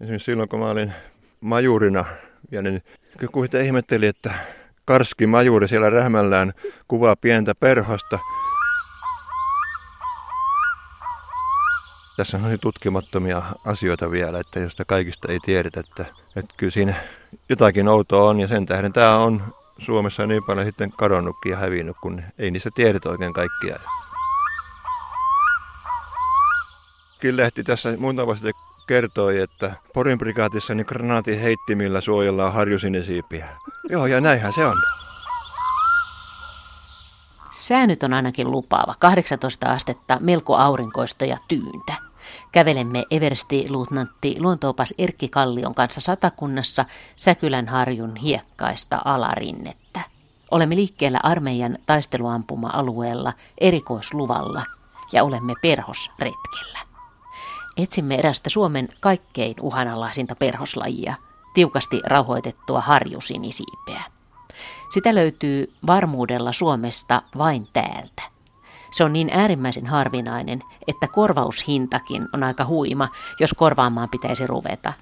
Esimerkiksi silloin, kun mä olin majurina vielä, niin joku ihmetteli, että karski majuri siellä rähmällään kuvaa pientä perhosta. Tässä on tutkimattomia asioita vielä, että josta kaikista ei tiedetä, että, että kyllä siinä jotakin outoa on ja sen tähden tämä on Suomessa niin paljon sitten kadonnutkin ja hävinnyt, kun ei niistä tiedetä oikein kaikkia. Kyllä lehti tässä muutama sitten kertoi, että Porin prikaatissa niin granaatin heittimillä suojellaan harjusinisiipiä. Joo, ja näinhän se on. Säänyt on ainakin lupaava. 18 astetta, melko aurinkoista ja tyyntä. Kävelemme Eversti-luutnantti luontoopas Erkki Kallion kanssa satakunnassa Säkylän harjun hiekkaista alarinnettä. Olemme liikkeellä armeijan taisteluampuma-alueella erikoisluvalla ja olemme perhosretkellä. Etsimme erästä Suomen kaikkein uhanalaisinta perhoslajia, tiukasti rauhoitettua harjusinisiipeä. Sitä löytyy varmuudella Suomesta vain täältä. Se on niin äärimmäisen harvinainen, että korvaushintakin on aika huima, jos korvaamaan pitäisi ruveta.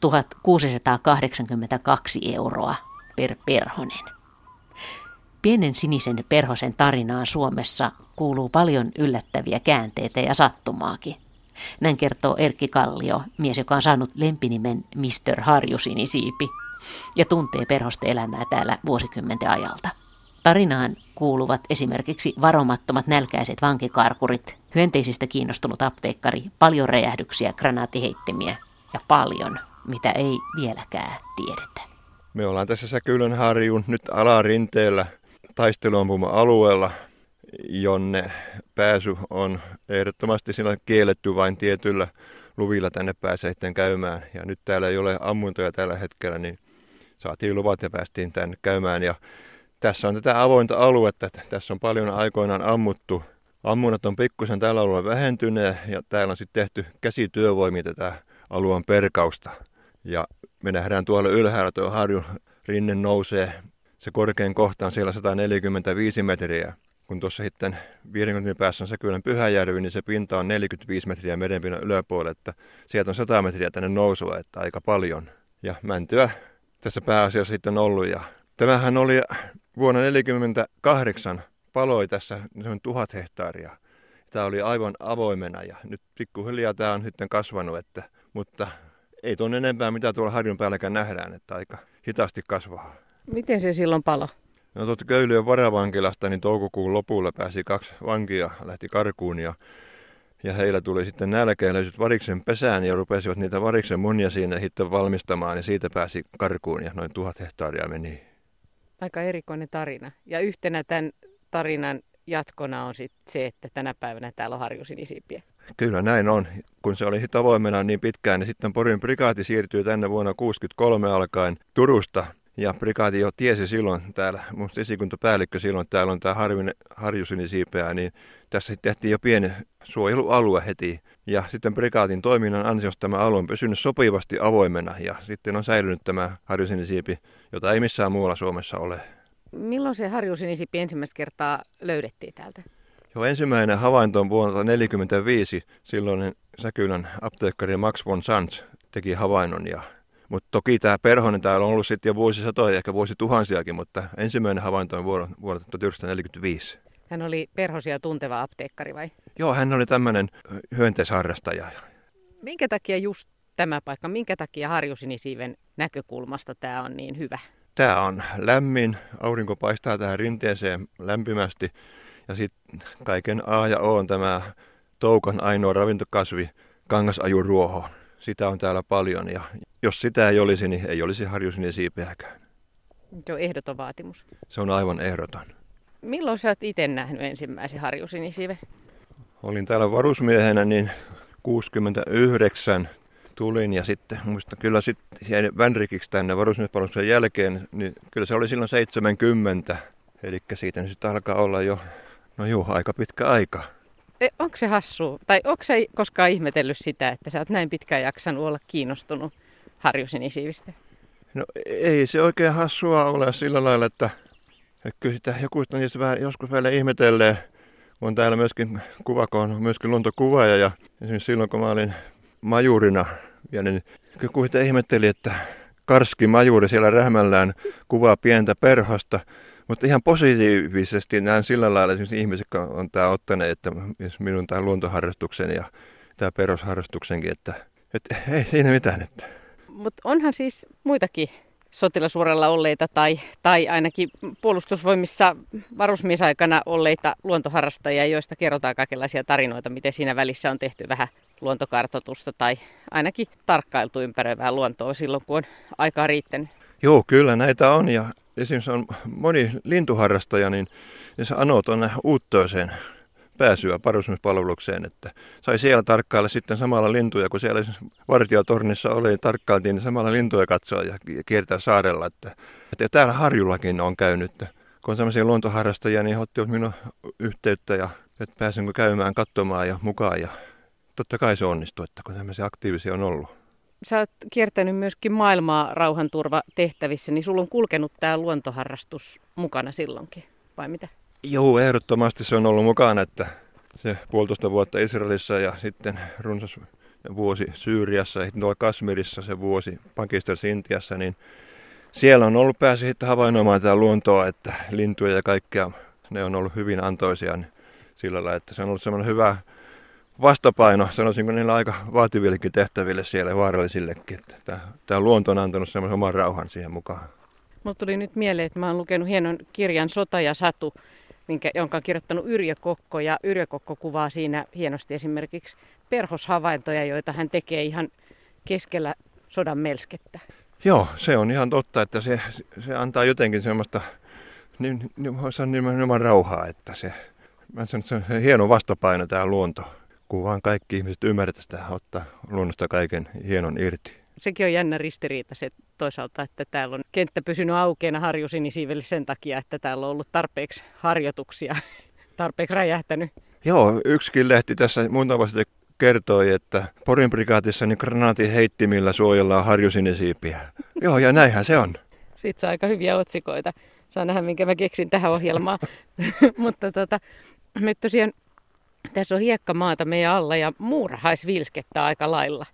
1682 euroa per perhonen. Pienen sinisen perhosen tarinaan Suomessa kuuluu paljon yllättäviä käänteitä ja sattumaakin. Näin kertoo Erkki Kallio, mies, joka on saanut lempinimen Mr. Harjusinisiipi ja tuntee perhosten elämää täällä vuosikymmenten ajalta. Tarinaan kuuluvat esimerkiksi varomattomat nälkäiset vankikarkurit, hyönteisistä kiinnostunut apteekkari, paljon räjähdyksiä, granaattiheittimiä ja paljon, mitä ei vieläkään tiedetä. Me ollaan tässä Säkylän harjun nyt alarinteellä taisteluampuma-alueella, jonne pääsy on ehdottomasti sillä kielletty vain tietyllä luvilla tänne pääsee sitten käymään. Ja nyt täällä ei ole ammuntoja tällä hetkellä, niin saatiin luvat ja päästiin tänne käymään. Ja tässä on tätä avointa aluetta, tässä on paljon aikoinaan ammuttu. Ammunnat on pikkusen tällä alueella vähentyneet ja täällä on sitten tehty käsityövoimia tätä alueen perkausta. Ja me nähdään tuolla ylhäällä tuo harjun rinne nousee. Se korkein kohta on siellä 145 metriä. Kun tuossa sitten 50 päässä on Säkylän Pyhäjärvi, niin se pinta on 45 metriä merenpinnan yläpuolella, että sieltä on 100 metriä tänne nousua, että aika paljon. Ja mäntyä tässä pääasiassa sitten ollut. Ja tämähän oli vuonna 1948 paloi tässä noin tuhat hehtaaria. Tämä oli aivan avoimena ja nyt pikkuhiljaa tämä on sitten kasvanut, että, mutta ei tuon enempää mitä tuolla harjun päälläkään nähdään, että aika hitaasti kasvaa. Miten se silloin palo? No tuolta Köyliön varavankilasta niin toukokuun lopulla pääsi kaksi vankia, lähti karkuun ja, ja heillä tuli sitten nälkä löysit variksen pesään ja rupesivat niitä variksen munia siinä sitten valmistamaan ja siitä pääsi karkuun ja noin tuhat hehtaaria meni. Aika erikoinen tarina. Ja yhtenä tämän tarinan jatkona on sit se, että tänä päivänä täällä on harjusinisiipiä. Kyllä näin on. Kun se oli avoimena niin pitkään, niin sitten Porin prikaati siirtyi tänne vuonna 1963 alkaen Turusta ja prikaati jo tiesi silloin täällä, mun esikuntapäällikkö silloin, että täällä on tämä harjusinisiipeä, niin tässä tehtiin jo pieni suojelualue heti. Ja sitten prikaatin toiminnan ansiosta tämä alue on pysynyt sopivasti avoimena ja sitten on säilynyt tämä harjusinisiipi, jota ei missään muualla Suomessa ole. Milloin se harjusinisiipi ensimmäistä kertaa löydettiin täältä? Joo, ensimmäinen havainto on vuonna 1945. Silloin Säkylän apteekkari Max von Sanz teki havainnon ja mutta toki tämä perhonen täällä on ollut sitten jo vuosisatoja, ehkä vuosituhansiakin, mutta ensimmäinen havainto on vuodelta 1945. Hän oli perhosia tunteva apteekkari vai? Joo, hän oli tämmöinen hyönteisharrastaja. Minkä takia just tämä paikka, minkä takia harjusinisiiven näkökulmasta tämä on niin hyvä? Tämä on lämmin, aurinko paistaa tähän rinteeseen lämpimästi ja sitten kaiken A ja O on tämä toukan ainoa ravintokasvi, kangasajuruoho. Sitä on täällä paljon ja jos sitä ei olisi, niin ei olisi harjusinisiipeäkään. Se on ehdoton vaatimus. Se on aivan ehdoton. Milloin sä oot itse nähnyt ensimmäisen harjusinisiive? Olin täällä varusmiehenä, niin 69 tulin ja sitten muista kyllä sitten Vänrikiksi tänne varusmiespalveluksen jälkeen, niin kyllä se oli silloin 70. Eli siitä nyt sitten alkaa olla jo, no juu, aika pitkä aika. E, onko se hassu, tai onko se koskaan ihmetellyt sitä, että sä oot näin pitkään jaksanut olla kiinnostunut harjusinisiivistä? No ei se oikein hassua ole sillä lailla, että kyllä sitä joku niistä vähän, joskus vielä ihmetellee. On täällä myöskin kuvakoon, myöskin luontokuvaaja ja esimerkiksi silloin kun mä olin majurina Ja niin kuitenkin ihmetteli, että karski majuri siellä rähmällään kuvaa pientä perhosta, mutta ihan positiivisesti näen sillä lailla esimerkiksi ihmiset, jotka on tämä ottaneet, että minun tämä luontoharrastukseni ja tämä perusharrastuksenkin, että, että ei siinä mitään. Että. Mutta onhan siis muitakin sotilasuoralla olleita tai, tai ainakin puolustusvoimissa varusmiesaikana olleita luontoharrastajia, joista kerrotaan kaikenlaisia tarinoita, miten siinä välissä on tehty vähän luontokartoitusta tai ainakin tarkkailtu ympäröivää luontoa silloin, kun on aikaa riittänyt. Joo, kyllä näitä on ja esimerkiksi on moni lintuharrastaja, niin se anoo tuonne uuttoiseen pääsyä varusmiespalvelukseen, että sai siellä tarkkailla sitten samalla lintuja, kun siellä vartiotornissa oli, tarkkailtiin niin samalla lintuja katsoa ja kiertää saarella. Että, että täällä Harjullakin on käynyt, kun on sellaisia luontoharrastajia, niin he ottivat minun yhteyttä ja että pääsenkö käymään katsomaan ja mukaan ja totta kai se onnistuu, että kun tämmöisiä aktiivisia on ollut. Sä oot kiertänyt myöskin maailmaa rauhanturvatehtävissä, niin sulla on kulkenut tämä luontoharrastus mukana silloinkin, vai mitä? Joo, ehdottomasti se on ollut mukana, että se puolitoista vuotta Israelissa ja sitten runsas vuosi Syyriassa ja sitten tuolla Kasmirissa se vuosi Pakistanissa Intiassa, niin siellä on ollut pääsi sitten havainnoimaan tätä luontoa, että lintuja ja kaikkea, ne on ollut hyvin antoisia niin sillä lailla, että se on ollut semmoinen hyvä vastapaino, sanoisinko niillä aika vaativillekin tehtäville siellä vaarallisillekin. Että tämä, tämä luonto on antanut semmoisen oman rauhan siihen mukaan. Mulle tuli nyt mieleen, että mä oon lukenut hienon kirjan Sota ja Satu, minkä, jonka on kirjoittanut Yrjö Kokko. Ja Yrjö Kokko kuvaa siinä hienosti esimerkiksi perhoshavaintoja, joita hän tekee ihan keskellä sodan melskettä. Joo, se on ihan totta, että se, se antaa jotenkin semmoista niin, niin, nimenomaan rauhaa, että se, mä sanon, se on hieno vastapaino tämä luonto, kun vaan kaikki ihmiset ymmärtävät sitä, ottaa luonnosta kaiken hienon irti. Sekin on jännä ristiriita se toisaalta, että täällä on kenttä pysynyt aukeena harjusinisiivelle sen takia, että täällä on ollut tarpeeksi harjoituksia, tarpeeksi räjähtänyt. Joo, yksikin lehti tässä muutama sitten kertoi, että Porin prikaatissa niin granaatin heittimillä suojellaan harjusinisiipiä. Joo, ja näinhän se on. Sitten saa aika hyviä otsikoita. Saa nähdä, minkä mä keksin tähän ohjelmaan. Mutta tota, me tosiaan, tässä on hiekkamaata meidän alla ja muurahaisvilskettä aika lailla.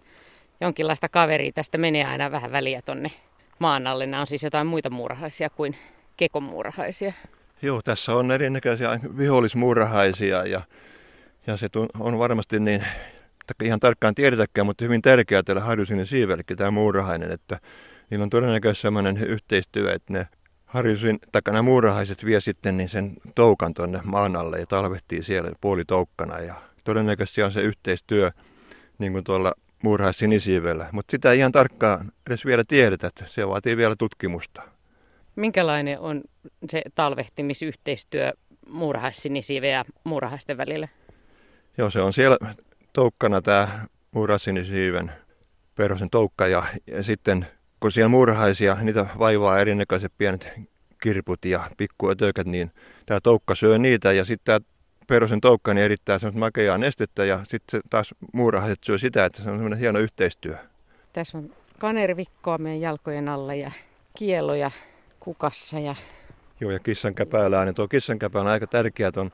Jonkinlaista kaveria tästä menee aina vähän väliä tonne maan alle. Nämä on siis jotain muita muurahaisia kuin kekomuurahaisia. Joo, tässä on erinäköisiä vihollismuurahaisia ja, ja se on varmasti niin, ihan tarkkaan tiedetäkään, mutta hyvin tärkeää tällä harjusinen siivellekin tämä muurahainen, että niillä on todennäköisesti sellainen yhteistyö, että ne harjusin, takana muurahaiset vie sitten niin sen toukan tuonne maan alle ja talvehtii siellä puolitoukkana ja todennäköisesti on se yhteistyö niin kuin tuolla muurahais sinisiivellä, mutta sitä ei ihan tarkkaan edes vielä tiedetä, että se vaatii vielä tutkimusta. Minkälainen on se talvehtimisyhteistyö muurahaisinisiiven ja muurahaisten välillä? Joo, se on siellä toukkana tämä muurahaisinisiiven perhosen toukka ja, ja sitten kun siellä muurahaisia, niitä vaivaa erinäköiset pienet kirput ja pikkuötökät, niin tämä toukka syö niitä ja sitten tämä perhosen toukka niin erittää semmoista makeaa nestettä ja sitten taas muurahaiset syö sitä, että se on semmoinen hieno yhteistyö. Tässä on kanervikkoa meidän jalkojen alla ja kieloja kukassa. Ja... Joo, ja kissankäpäälä, niin tuo kissankäpä on aika tärkeä tuon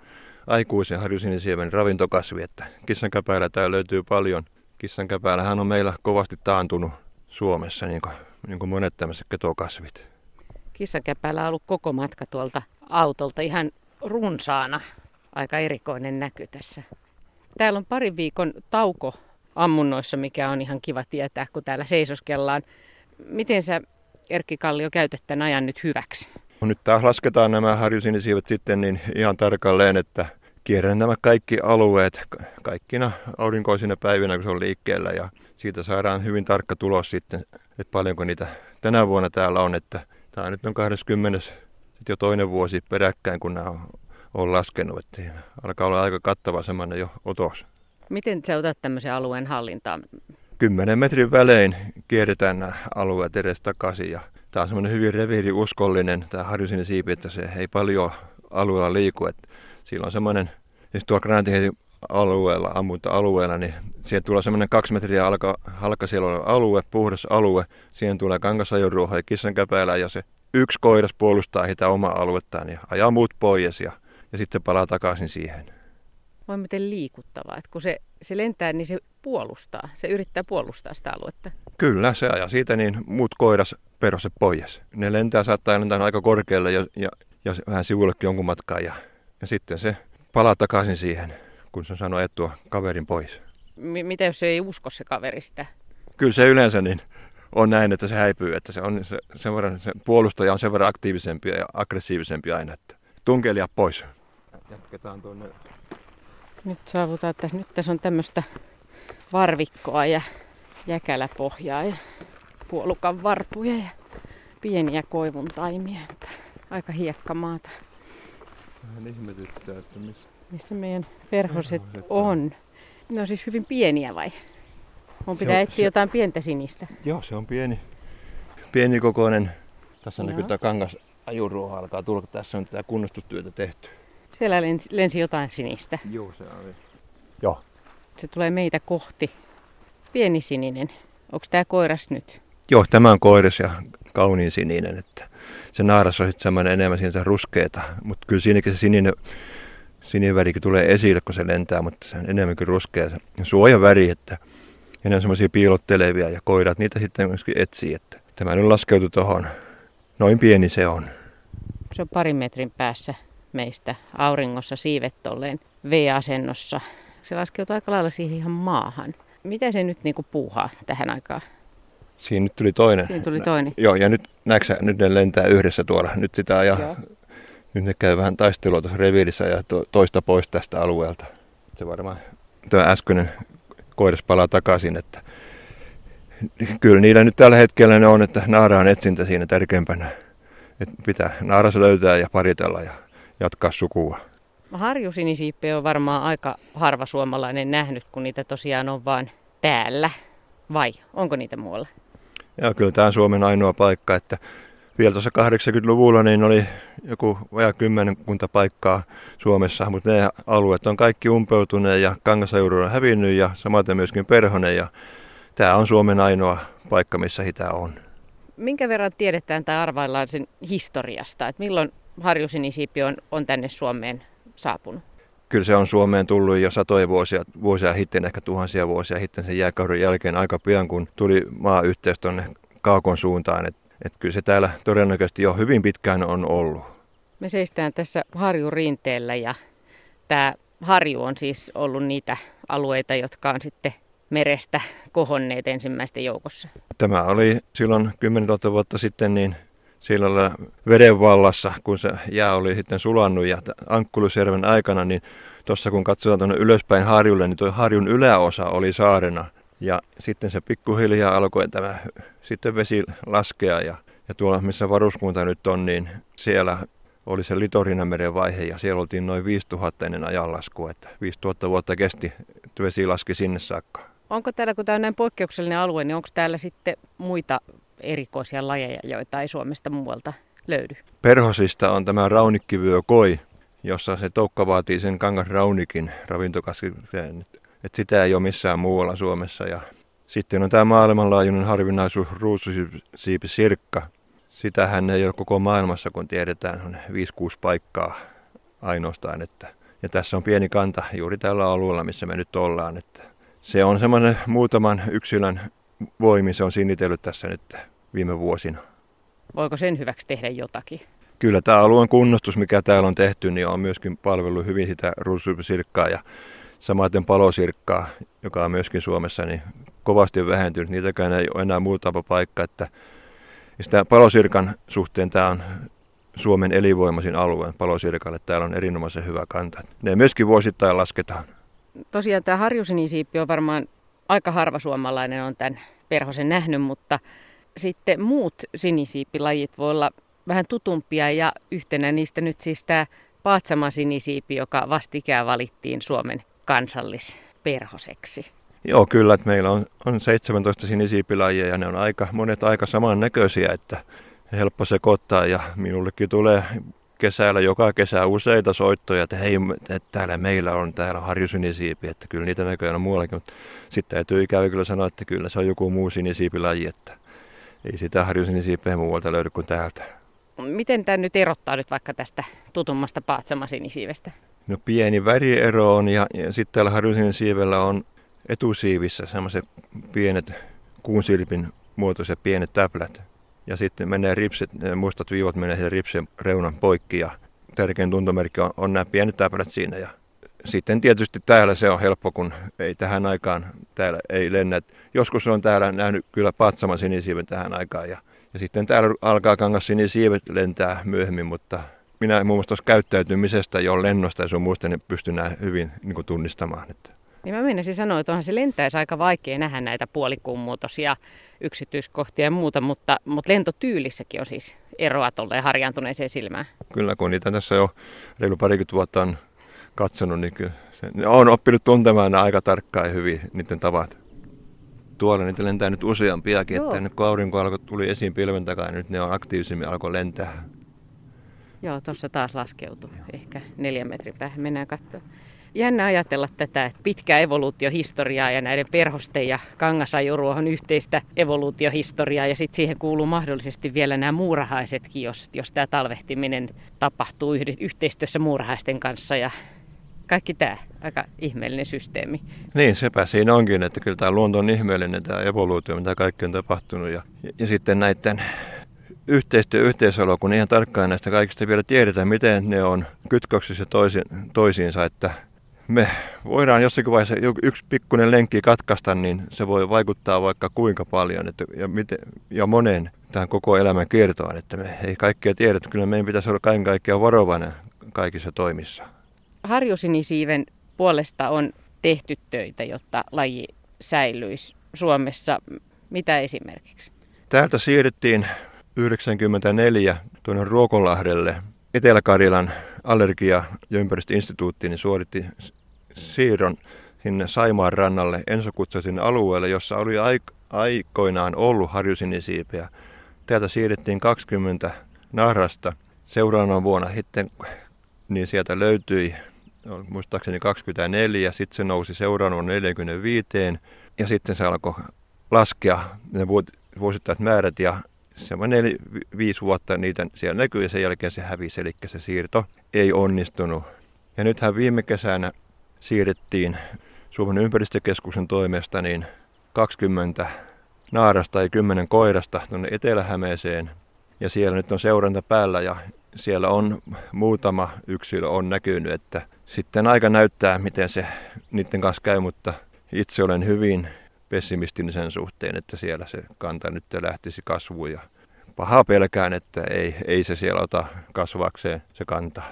aikuisen harjusinisiemen ravintokasvi, että kissankäpäälä täällä löytyy paljon. Kissankäpäällähän on meillä kovasti taantunut Suomessa, niin kuin, niin kuin monet tämmöiset ketokasvit. Kissankäpäälä on ollut koko matka tuolta autolta ihan runsaana. Aika erikoinen näky tässä. Täällä on parin viikon tauko ammunnoissa, mikä on ihan kiva tietää, kun täällä seisoskellaan. Miten sä Erkki Kallio käytät tämän ajan nyt hyväksi? No nyt taas lasketaan nämä harjusinisiivet sitten niin ihan tarkalleen, että kierrän nämä kaikki alueet kaikkina aurinkoisina päivinä, kun se on liikkeellä ja siitä saadaan hyvin tarkka tulos sitten, että paljonko niitä tänä vuonna täällä on, että tämä nyt on 20. jo toinen vuosi peräkkäin, kun nämä on laskenut, että alkaa olla aika kattava semmoinen jo otos. Miten sä otat tämmöisen alueen hallintaan? 10 metrin välein kierretään nämä alueet edes takaisin ja tämä on semmoinen hyvin reviiriuskollinen tämä harjusin siipi, että se ei paljon alueella liiku. Että sillä on semmoinen, siis tuolla granatiheitin alueella, ammunta-alueella, niin siihen tulee semmoinen kaksi metriä alka, halkasielo alue, puhdas alue. Siihen tulee kangasajoruoho ja kissankäpäälä ja se yksi koiras puolustaa sitä omaa aluettaan ja ajaa muut pois ja, ja sitten se palaa takaisin siihen. Voi miten liikuttavaa, että kun se se lentää, niin se puolustaa. Se yrittää puolustaa sitä aluetta. Kyllä, se ajaa siitä niin muut koiras perhoset pois. Ne lentää, saattaa lentää aika korkealle ja, ja, ja vähän sivullekin jonkun matkaa ja, ja sitten se palaa takaisin siihen, kun se sanoo etua kaverin pois. M- mitä jos se ei usko se kaveri sitä? Kyllä se yleensä niin on näin, että se häipyy, että se, on, se, sen verran, se puolustaja on sen verran aktiivisempi ja aggressiivisempi aina, että tunkelia pois. Jatketaan tuonne. Nyt saavutaan, että nyt tässä on tämmöistä varvikkoa ja jäkäläpohjaa ja puolukan varpuja ja pieniä koivun taimia. Että aika hiekkamaata. Vähän ihmetyttää, että missä... Missä meidän perhoset on. Ne on siis hyvin pieniä vai? On pitää on- etsiä se- jotain pientä sinistä. Joo, se on pieni, pieni kokoinen. Tässä näkyy tämä kangas ajuruoha alkaa tulla, tässä on tätä kunnostustyötä tehty. Siellä lensi, lensi jotain sinistä. Joo, se oli. Joo. Se tulee meitä kohti. Pieni sininen. Onko tämä koiras nyt? Joo, tämä on koiras ja kauniin sininen, että se naaras on sitten semmoinen enemmän siinä ruskeeta, mutta kyllä siinäkin se sininen, sininen värikin tulee esille, kun se lentää, mutta se on enemmänkin ruskea se suojaväri, että enää semmoisia piilottelevia ja koirat niitä sitten myöskin etsii, että tämä nyt laskeutui tuohon, noin pieni se on. Se on parin metrin päässä meistä auringossa siivet tolleen V-asennossa. Se laskeutuu aika lailla siihen ihan maahan. Mitä se nyt niinku puuhaa tähän aikaan? Siinä nyt tuli toinen. Siinä tuli toinen. Joo, ja nyt näetkö sä, nyt ne lentää yhdessä tuolla. Nyt sitä Joo. nyt ne käy vähän taistelua tuossa reviirissä ja to, toista pois tästä alueelta. Se varmaan tuo äskeinen koiras palaa takaisin, että kyllä niillä nyt tällä hetkellä ne on, että naaraan etsintä siinä tärkeimpänä. Että pitää naaras löytää ja paritella ja jatkaa sukua. Harjusinisiippiä on varmaan aika harva suomalainen nähnyt, kun niitä tosiaan on vain täällä. Vai onko niitä muualla? Ja kyllä tämä on Suomen ainoa paikka, että vielä tuossa 80-luvulla niin oli joku vajaa kymmenkunta paikkaa Suomessa, mutta ne alueet on kaikki umpeutuneet ja kangasauru on hävinnyt ja samaten myöskin perhonen ja tämä on Suomen ainoa paikka, missä hitä on. Minkä verran tiedetään tai arvaillaan sen historiasta, että milloin harjusinisiippi on, on tänne Suomeen saapunut? Kyllä se on Suomeen tullut jo satoja vuosia, vuosia sitten, ehkä tuhansia vuosia sitten sen jääkauden jälkeen aika pian, kun tuli maayhteys tuonne Kaakon suuntaan. Et, et kyllä se täällä todennäköisesti jo hyvin pitkään on ollut. Me seistään tässä harjun rinteellä ja tämä harju on siis ollut niitä alueita, jotka on sitten merestä kohonneet ensimmäisten joukossa. Tämä oli silloin 10 000 vuotta sitten niin sillä lailla veden vallassa, kun se jää oli sitten sulannut ja Ankkulusjärven aikana, niin tuossa kun katsotaan tuonne ylöspäin harjulle, niin tuo harjun yläosa oli saarena. Ja sitten se pikkuhiljaa alkoi tämä sitten vesi laskea ja, ja tuolla missä varuskunta nyt on, niin siellä oli se Litorinameren vaihe ja siellä oltiin noin 5000 ennen ajanlaskua, että 5000 vuotta kesti, vesi laski sinne saakka. Onko täällä, kun tämä on näin poikkeuksellinen alue, niin onko täällä sitten muita erikoisia lajeja, joita ei Suomesta muualta löydy? Perhosista on tämä raunikkivyö koi, jossa se toukka vaatii sen kangasraunikin ravintokasvikseen. Et sitä ei ole missään muualla Suomessa. Ja sitten on tämä maailmanlaajuinen harvinaisuus ruususiipi sirkka. Sitähän ei ole koko maailmassa, kun tiedetään, on 5-6 paikkaa ainoastaan. Että, ja tässä on pieni kanta juuri tällä alueella, missä me nyt ollaan. Että se on semmoinen muutaman yksilön voimi, se on sinitellyt tässä nyt viime vuosina. Voiko sen hyväksi tehdä jotakin? Kyllä tämä alueen kunnostus, mikä täällä on tehty, niin on myöskin palvellut hyvin sitä ruususirkkaa ja samaten palosirkkaa, joka on myöskin Suomessa niin kovasti vähentynyt. Niitäkään ei ole enää muutama paikka, että ja sitä palosirkan suhteen tämä on Suomen elinvoimaisin alue palosirkalle. Täällä on erinomaisen hyvä kanta. Ne myöskin vuosittain lasketaan. Tosiaan tämä harjusinisiippi on varmaan aika harva suomalainen on tämän perhosen nähnyt, mutta sitten muut sinisiippilajit voi olla vähän tutumpia ja yhtenä niistä nyt siis tämä Paatsama sinisiipi, joka vastikään valittiin Suomen kansallisperhoseksi. Joo, kyllä, että meillä on, on 17 sinisiipilajia ja ne on aika, monet aika samannäköisiä, että helppo sekoittaa ja minullekin tulee kesällä joka kesä useita soittoja, että hei, että täällä meillä on täällä harjusinisiipi, että kyllä niitä näköjään on muuallakin, mutta sitten täytyy ikävä kyllä sanoa, että kyllä se on joku muu sinisiipilaji, että ei sitä harjusinisiipeä muualta löydy kuin täältä. Miten tämä nyt erottaa nyt vaikka tästä tutummasta Paatsama sinisiivestä? no pieni väriero on ja, ja sitten täällä harjusin siivellä on etusiivissä semmoiset pienet kuunsilpin muotoiset pienet täplät. Ja sitten menee ripset, mustat viivat menee sen ripsen reunan poikki ja tärkein tuntomerkki on, on nämä pienet täplät siinä. Ja sitten tietysti täällä se on helppo, kun ei tähän aikaan täällä ei lennä. Joskus on täällä nähnyt kyllä patsama sinisiiven tähän aikaan ja, ja sitten täällä alkaa kangas sinisiivet lentää myöhemmin, mutta minä muun muassa käyttäytymisestä jo lennosta ja sun muista niin pystyn hyvin niin tunnistamaan. Että. Niin mä menisin sanoa, että onhan se lentäisi aika vaikea nähdä näitä puolikummuutosia yksityiskohtia ja muuta, mutta, mutta lentotyylissäkin on siis eroa tolleen harjaantuneeseen silmään. Kyllä, kun niitä tässä jo reilu parikymmentä vuotta on katsonut, niin kyllä se, on oppinut tuntemaan aika tarkkaan ja hyvin niiden tavat. Tuolla niitä lentää nyt useampiakin, Joo. että nyt kun aurinko alkoi, tuli esiin pilven takaa, niin nyt ne on aktiivisemmin alkoi lentää. Joo, tuossa taas laskeutui. Ehkä neljän metrin päähän mennään katsoa. Jännä ajatella tätä, että pitkä evoluutiohistoriaa ja näiden perhosten ja kangasajuruohon yhteistä evoluutiohistoriaa ja sitten siihen kuuluu mahdollisesti vielä nämä muurahaisetkin, jos, jos tämä talvehtiminen tapahtuu yhteistyössä muurahaisten kanssa ja kaikki tämä, aika ihmeellinen systeemi. Niin, sepä siinä onkin, että kyllä tämä luonto on ihmeellinen, tämä evoluutio, mitä kaikki on tapahtunut. Ja, ja, ja sitten näiden yhteistyö, yhteisolo, kun ihan tarkkaan näistä kaikista vielä tiedetään, miten ne on kytköksissä toisi, toisiinsa, että me voidaan jossakin vaiheessa yksi pikkuinen lenkki katkaista, niin se voi vaikuttaa vaikka kuinka paljon että, ja, miten, ja monen tähän koko elämän kiertoon, että me ei kaikkea tiedä, että kyllä meidän pitäisi olla kaiken kaikkiaan varovainen kaikissa toimissa. Harjusinisiiven puolesta on tehty töitä, jotta laji säilyisi Suomessa. Mitä esimerkiksi? Täältä siirrettiin 1994 tuonne Ruokonlahdelle Etelä-Karjalan allergia- ja ympäristöinstituuttiin niin suoritti siirron sinne Saimaan rannalle Ensokutsasin alueelle, jossa oli aikoinaan ollut harjusinisiipeä. Täältä siirrettiin 20 nahrasta. Seuraavana vuonna sitten niin sieltä löytyi muistaakseni 24, sitten se nousi seuraavana 45 ja sitten se alkoi laskea ne vuosittaiset määrät ja semmoinen viisi vuotta niitä siellä näkyy ja sen jälkeen se hävisi, eli se siirto ei onnistunut. Ja nythän viime kesänä siirrettiin Suomen ympäristökeskuksen toimesta niin 20 naarasta ja 10 koirasta tuonne Etelä-Hämeeseen. Ja siellä nyt on seuranta päällä ja siellä on muutama yksilö on näkynyt, että sitten aika näyttää, miten se niiden kanssa käy, mutta itse olen hyvin pessimistinen sen suhteen, että siellä se kanta nyt lähtisi kasvuun ja pahaa pelkään, että ei, ei se siellä ota kasvakseen se kanta.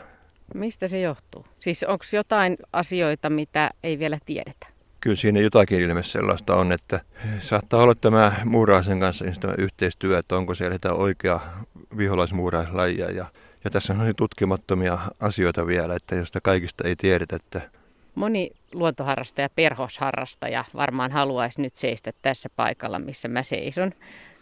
Mistä se johtuu? Siis onko jotain asioita, mitä ei vielä tiedetä? Kyllä siinä jotakin ilmeisesti sellaista on, että saattaa olla tämä muuraisen kanssa tämä yhteistyö, että onko siellä tämä oikea viholaismuuraislajia. Ja, ja tässä on tutkimattomia asioita vielä, että josta kaikista ei tiedetä. Että... Moni luontoharrastaja, perhosharrastaja varmaan haluaisi nyt seistä tässä paikalla, missä mä seison,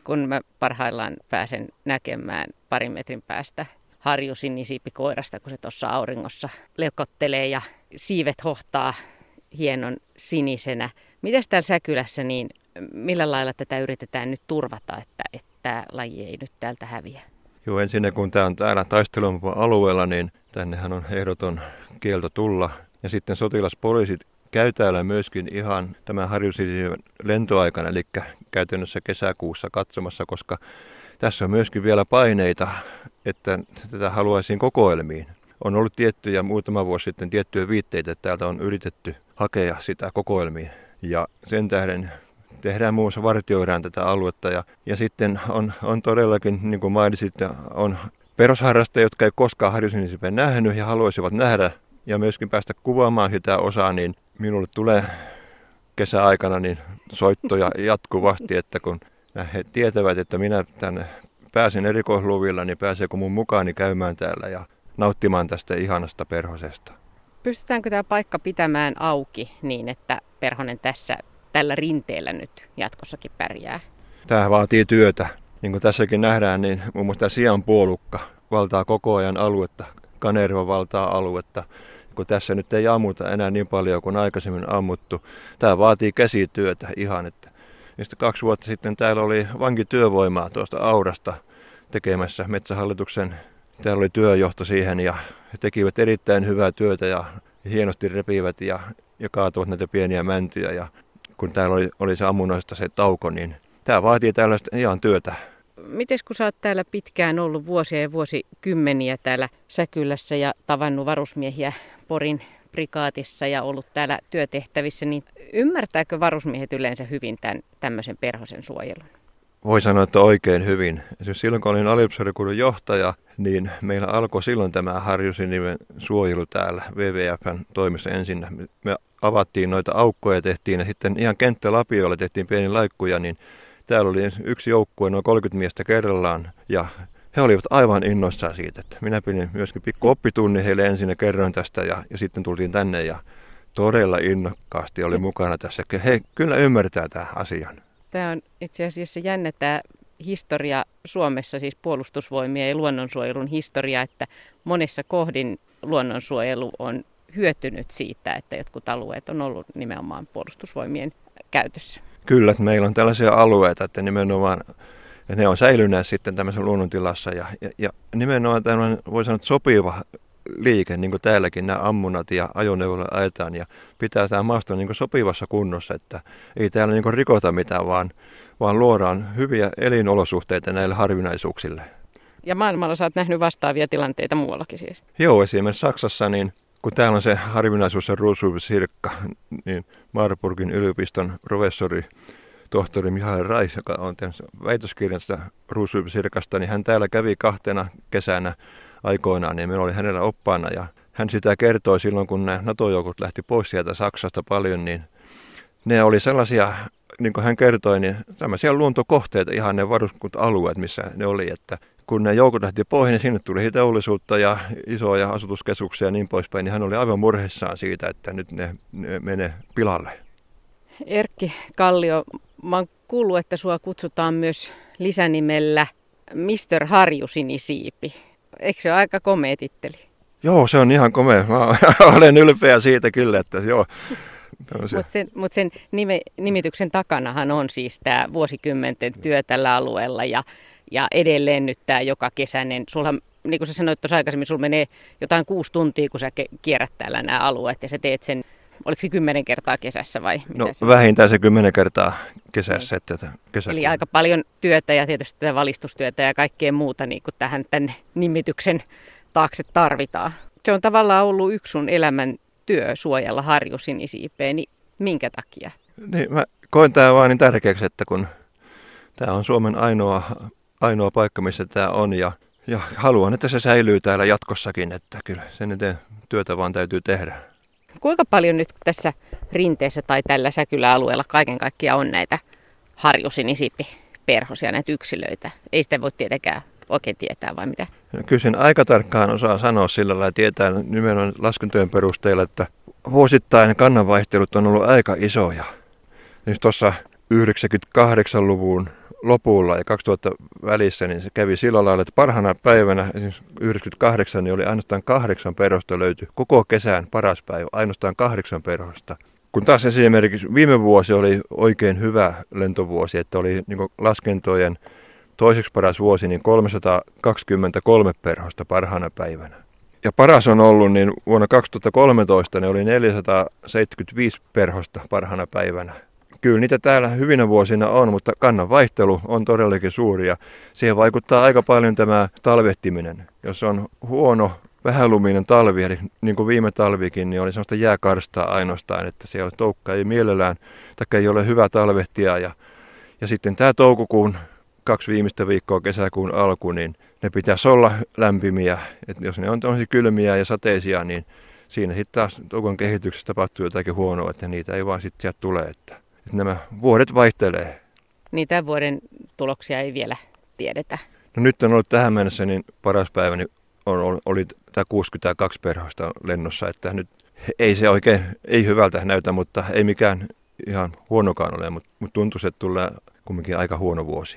kun mä parhaillaan pääsen näkemään parin metrin päästä harjusinisiipikoirasta, kun se tuossa auringossa leukottelee ja siivet hohtaa hienon sinisenä. Mitäs täällä Säkylässä, niin millä lailla tätä yritetään nyt turvata, että, että laji ei nyt täältä häviä? Joo, ensin kun tämä on täällä taistelun alueella, niin tännehän on ehdoton kielto tulla. Ja sitten sotilaspoliisit käy täällä myöskin ihan tämän harjusinisiiven lentoaikana, eli käytännössä kesäkuussa katsomassa, koska tässä on myöskin vielä paineita, että tätä haluaisin kokoelmiin. On ollut tiettyjä, muutama vuosi sitten tiettyjä viitteitä, että täältä on yritetty hakea sitä kokoelmiin. Ja sen tähden tehdään muun muassa vartioidaan tätä aluetta. Ja, ja sitten on, on todellakin, niin kuin mainitsit, on perusharrastajia, jotka ei koskaan harjusinisipen nähnyt ja haluaisivat nähdä ja myöskin päästä kuvaamaan sitä osaa, niin minulle tulee kesäaikana niin soittoja jatkuvasti, että kun he tietävät, että minä tänne pääsen erikoisluvilla, niin pääseekö mun mukaani käymään täällä ja nauttimaan tästä ihanasta perhosesta. Pystytäänkö tämä paikka pitämään auki niin, että perhonen tässä tällä rinteellä nyt jatkossakin pärjää? Tämä vaatii työtä. Niin kuin tässäkin nähdään, niin muun muassa sian puolukka valtaa koko ajan aluetta. Kanerva valtaa aluetta. Kun tässä nyt ei ammuta enää niin paljon kuin aikaisemmin ammuttu. Tämä vaatii käsityötä ihan, että Niistä kaksi vuotta sitten täällä oli vankityövoimaa tuosta Aurasta tekemässä metsähallituksen. Täällä oli työjohto siihen ja he tekivät erittäin hyvää työtä ja hienosti repivät ja, ja kaatuvat näitä pieniä mäntyjä. Ja kun täällä oli, oli se ammunoista se tauko, niin tämä vaatii tällaista ihan työtä. Miten kun sä oot täällä pitkään ollut vuosia ja vuosikymmeniä täällä Säkylässä ja tavannut varusmiehiä Porin prikaatissa ja ollut täällä työtehtävissä, niin ymmärtääkö varusmiehet yleensä hyvin tämän tämmöisen perhosen suojelun? Voi sanoa, että oikein hyvin. Esimerkiksi silloin, kun olin aliupseerikunnan johtaja, niin meillä alkoi silloin tämä harjusinimen suojelu täällä WWFn toimissa ensin. Me avattiin noita aukkoja ja tehtiin, ja sitten ihan kenttälapioilla tehtiin pieni laikkuja, niin täällä oli yksi joukkue, noin 30 miestä kerrallaan, ja he olivat aivan innoissaan siitä, että minä pidin myöskin pikku oppitunni heille ensin ja kerroin tästä, ja, ja sitten tultiin tänne, ja todella innokkaasti oli mukana tässä. He kyllä ymmärtää tämän asian. Tämä on itse asiassa jännä tämä historia Suomessa, siis puolustusvoimien ja luonnonsuojelun historia, että monessa kohdin luonnonsuojelu on hyötynyt siitä, että jotkut alueet on ollut nimenomaan puolustusvoimien käytössä. Kyllä, että meillä on tällaisia alueita, että nimenomaan ja ne on säilyneet sitten tämmöisessä luonnontilassa ja, ja, ja nimenomaan tämmöinen, voi sanoa, sopiva liike, niin kuin täälläkin nämä ammunat ja ajoneuvoilla ajetaan ja pitää tämä maasto niin sopivassa kunnossa, että ei täällä niin rikota mitään, vaan, vaan luodaan hyviä elinolosuhteita näille harvinaisuuksille. Ja maailmalla sä oot nähnyt vastaavia tilanteita muuallakin siis? Joo, esimerkiksi Saksassa, niin kun täällä on se harvinaisuus, se Rusulsirkka, niin Marburgin yliopiston professori tohtori Mihail Rais, joka on tehnyt väitöskirjansa Rusulsirkasta, niin hän täällä kävi kahtena kesänä aikoinaan, niin meillä oli hänellä oppaana ja hän sitä kertoi silloin, kun nämä NATO-joukot lähti pois sieltä Saksasta paljon, niin ne oli sellaisia, niin kuin hän kertoi, niin tämmöisiä luontokohteita, ihan ne varuskunta-alueet, missä ne oli, että kun ne joukot lähti pois, niin sinne tuli teollisuutta ja isoja asutuskeskuksia ja niin poispäin, niin hän oli aivan murheissaan siitä, että nyt ne, ne menee pilalle. Erkki Kallio, mä oon kuullut, että sua kutsutaan myös lisänimellä Mr. Harjusinisiipi. Eikö se ole aika komea titteli? Joo, se on ihan komea. Mä olen ylpeä siitä kyllä, että joo. Mutta sen, mut sen nime, nimityksen takanahan on siis tämä vuosikymmenten työ tällä alueella ja, ja edelleen nyt tämä joka kesäinen. Sulla, niin kuin sä sanoit tuossa aikaisemmin, sulla menee jotain kuusi tuntia, kun sä kierrät täällä nämä alueet ja sä teet sen oliko se kymmenen kertaa kesässä vai? Mitä no se vähintään se kymmenen kertaa kesässä. Niin. Että kesä... Eli aika paljon työtä ja tietysti tätä valistustyötä ja kaikkea muuta niin kuin tähän tämän nimityksen taakse tarvitaan. Se on tavallaan ollut yksi sun elämän työ suojella harjusinisiipeä, niin minkä takia? Niin, mä koen tämä vain niin tärkeäksi, että kun tämä on Suomen ainoa, ainoa paikka, missä tämä on ja, ja haluan, että se säilyy täällä jatkossakin, että kyllä sen eteen työtä vaan täytyy tehdä. Kuinka paljon nyt tässä rinteessä tai tällä säkyläalueella kaiken kaikkiaan on näitä harjusinisiippiperhosia, näitä yksilöitä? Ei sitä voi tietenkään oikein tietää vai mitä? No, kyllä sen aika tarkkaan osaa sanoa sillä lailla, tietää nimenomaan laskentojen perusteella, että vuosittain kannanvaihtelut on ollut aika isoja. Nyt tuossa 98-luvun lopulla ja 2000 välissä, niin se kävi sillä lailla, että parhaana päivänä, esimerkiksi 98, niin oli ainoastaan kahdeksan perhosta löyty. Koko kesän paras päivä, ainoastaan kahdeksan perhosta. Kun taas esimerkiksi viime vuosi oli oikein hyvä lentovuosi, että oli niin laskentojen toiseksi paras vuosi, niin 323 perhosta parhaana päivänä. Ja paras on ollut, niin vuonna 2013 ne oli 475 perhosta parhaana päivänä kyllä niitä täällä hyvinä vuosina on, mutta kannan vaihtelu on todellakin suuri ja siihen vaikuttaa aika paljon tämä talvehtiminen. Jos on huono vähäluminen talvi, eli niin kuin viime talvikin, niin oli sellaista jääkarstaa ainoastaan, että siellä toukka ei mielellään, taikka ei ole hyvä talvehtia. Ja, ja sitten tämä toukokuun kaksi viimeistä viikkoa kesäkuun alku, niin ne pitäisi olla lämpimiä. Et jos ne on tosi kylmiä ja sateisia, niin siinä sitten taas toukon kehityksessä tapahtuu jotakin huonoa, että niitä ei vaan sitten sieltä tule. Että että nämä vuodet vaihtelee. Niin tämän vuoden tuloksia ei vielä tiedetä. No nyt on ollut tähän mennessä niin paras päivä niin on, oli tämä 62 perhosta lennossa, että nyt ei se oikein, ei hyvältä näytä, mutta ei mikään ihan huonokaan ole, mutta, mutta tuntuu, että tulee kumminkin aika huono vuosi.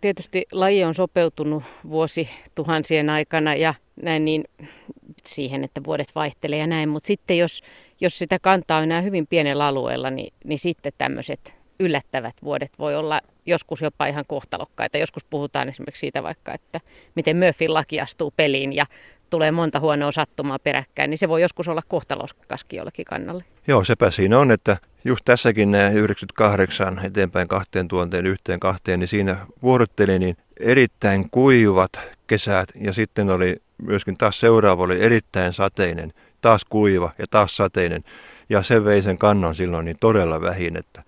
Tietysti laji on sopeutunut vuosi tuhansien aikana ja näin niin siihen, että vuodet vaihtelee ja näin, mutta sitten jos jos sitä kantaa on enää hyvin pienellä alueella, niin, niin sitten tämmöiset yllättävät vuodet voi olla joskus jopa ihan kohtalokkaita. Joskus puhutaan esimerkiksi siitä vaikka, että miten Murphyn laki astuu peliin ja tulee monta huonoa sattumaa peräkkäin, niin se voi joskus olla kohtaloskaskin jollekin kannalle. Joo, sepä siinä on, että just tässäkin nämä 98 eteenpäin kahteen tuonteen yhteen kahteen, niin siinä vuorotteli niin erittäin kuivat kesät ja sitten oli myöskin taas seuraava oli erittäin sateinen, taas kuiva ja taas sateinen ja se vei sen kannan silloin niin todella vähin, että,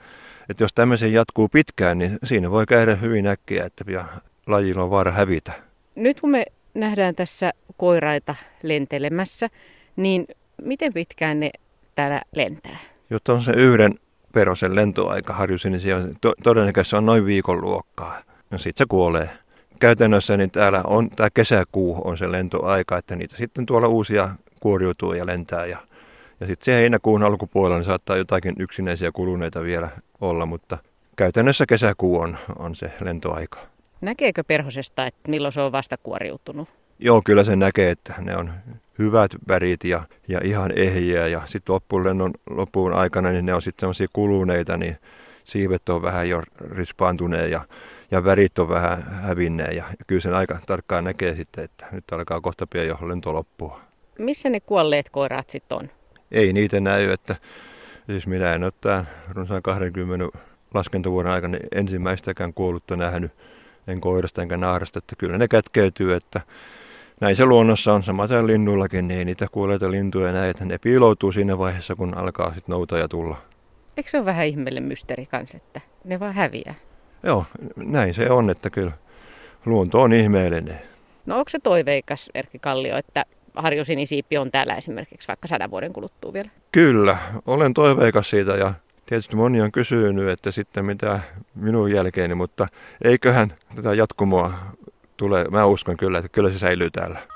että jos tämmöisen jatkuu pitkään, niin siinä voi käydä hyvin äkkiä, että ja lajilla on vaara hävitä. Nyt kun me nähdään tässä koiraita lentelemässä, niin miten pitkään ne täällä lentää? Jotta on se yhden perosen lentoaika harjusi, niin siellä to- todennäköisesti on noin viikon luokkaa. No sitten se kuolee. Käytännössä niin täällä on, tämä kesäkuu on se lentoaika, että niitä sitten tuolla uusia kuoriutuu ja lentää. Ja, ja sitten se heinäkuun alkupuolella niin saattaa jotakin yksinäisiä kuluneita vielä olla, mutta käytännössä kesäkuu on, on se lentoaika. Näkeekö perhosesta, että milloin se on vasta kuoriutunut? Joo, kyllä se näkee, että ne on hyvät värit ja, ja ihan ehjiä. Ja sitten loppulennon loppuun aikana niin ne on sitten semmoisia kuluneita, niin siivet on vähän jo rispaantuneet ja, ja värit on vähän hävinneet. Ja, ja kyllä sen aika tarkkaan näkee sitten, että nyt alkaa kohta pian jo lento loppua. Missä ne kuolleet koiraat sitten on? Ei niitä näy, että siis minä en ole tämän runsaan 20 laskentavuoden aikana ensimmäistäkään kuollutta nähnyt en koirasta enkä naarasta, että kyllä ne kätkeytyy, että näin se luonnossa on, samaten linnullakin, niin ei niitä kuolleita lintuja näe, että ne piiloutuu siinä vaiheessa, kun alkaa sitten nouta ja tulla. Eikö se ole vähän ihmeelle mysteeri kanssa, että ne vaan häviää? Joo, näin se on, että kyllä luonto on ihmeellinen. No onko se toiveikas, Erkki Kallio, että harjusinisiippi on täällä esimerkiksi vaikka sadan vuoden kuluttua vielä? Kyllä, olen toiveikas siitä ja tietysti moni on kysynyt, että sitten mitä minun jälkeeni, mutta eiköhän tätä jatkumoa tule. Mä uskon kyllä, että kyllä se säilyy täällä.